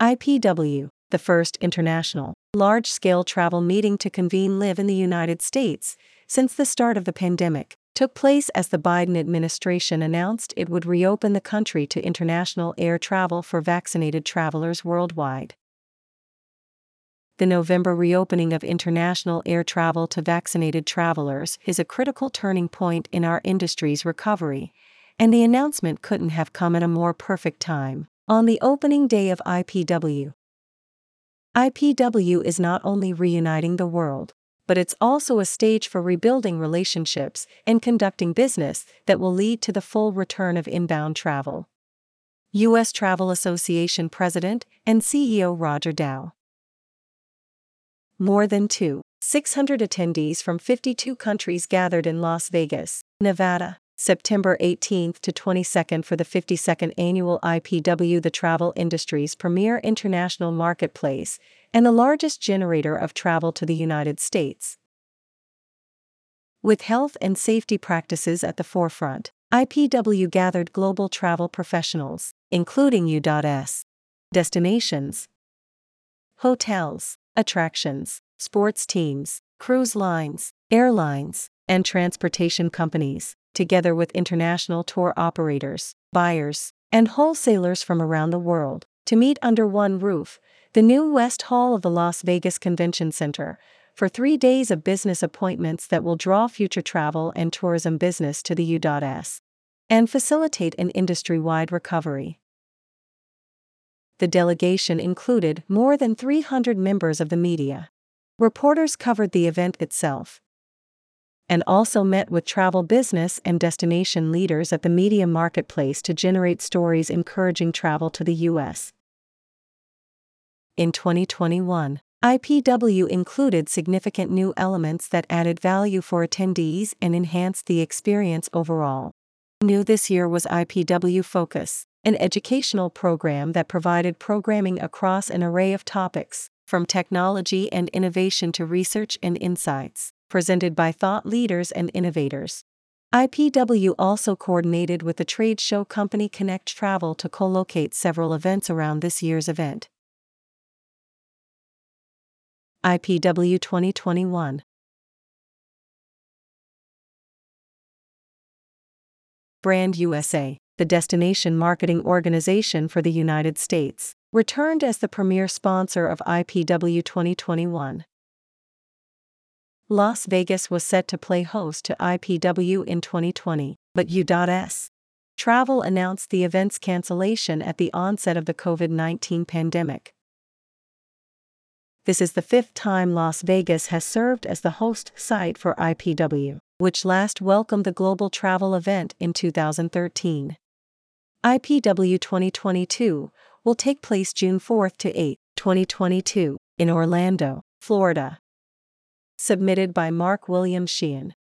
IPW, the first international, large scale travel meeting to convene live in the United States since the start of the pandemic, took place as the Biden administration announced it would reopen the country to international air travel for vaccinated travelers worldwide. The November reopening of international air travel to vaccinated travelers is a critical turning point in our industry's recovery, and the announcement couldn't have come at a more perfect time. On the opening day of IPW, IPW is not only reuniting the world, but it's also a stage for rebuilding relationships and conducting business that will lead to the full return of inbound travel. U.S. Travel Association President and CEO Roger Dow. More than 2. 600 attendees from 52 countries gathered in Las Vegas, Nevada, September 18 to 22 for the 52nd annual IPW, the travel industry's premier international marketplace and the largest generator of travel to the United States. With health and safety practices at the forefront, IPW gathered global travel professionals, including U.S. destinations, hotels, attractions, sports teams, cruise lines, airlines, and transportation companies together with international tour operators, buyers, and wholesalers from around the world, to meet under one roof, the new West Hall of the Las Vegas Convention Center, for three days of business appointments that will draw future travel and tourism business to the U.S. and facilitate an industry wide recovery. The delegation included more than 300 members of the media. Reporters covered the event itself, and also met with travel business and destination leaders at the media marketplace to generate stories encouraging travel to the U.S. In 2021, IPW included significant new elements that added value for attendees and enhanced the experience overall. New this year was IPW Focus, an educational program that provided programming across an array of topics, from technology and innovation to research and insights presented by thought leaders and innovators. IPW also coordinated with the trade show company Connect Travel to co locate several events around this year's event. IPW 2021 Brand USA, the destination marketing organization for the United States, returned as the premier sponsor of IPW 2021. Las Vegas was set to play host to IPW in 2020, but U.S. Travel announced the event's cancellation at the onset of the COVID 19 pandemic. This is the fifth time Las Vegas has served as the host site for IPW, which last welcomed the global travel event in 2013. IPW 2022 will take place June 4 to 8, 2022, in Orlando, Florida submitted by Mark William Sheehan.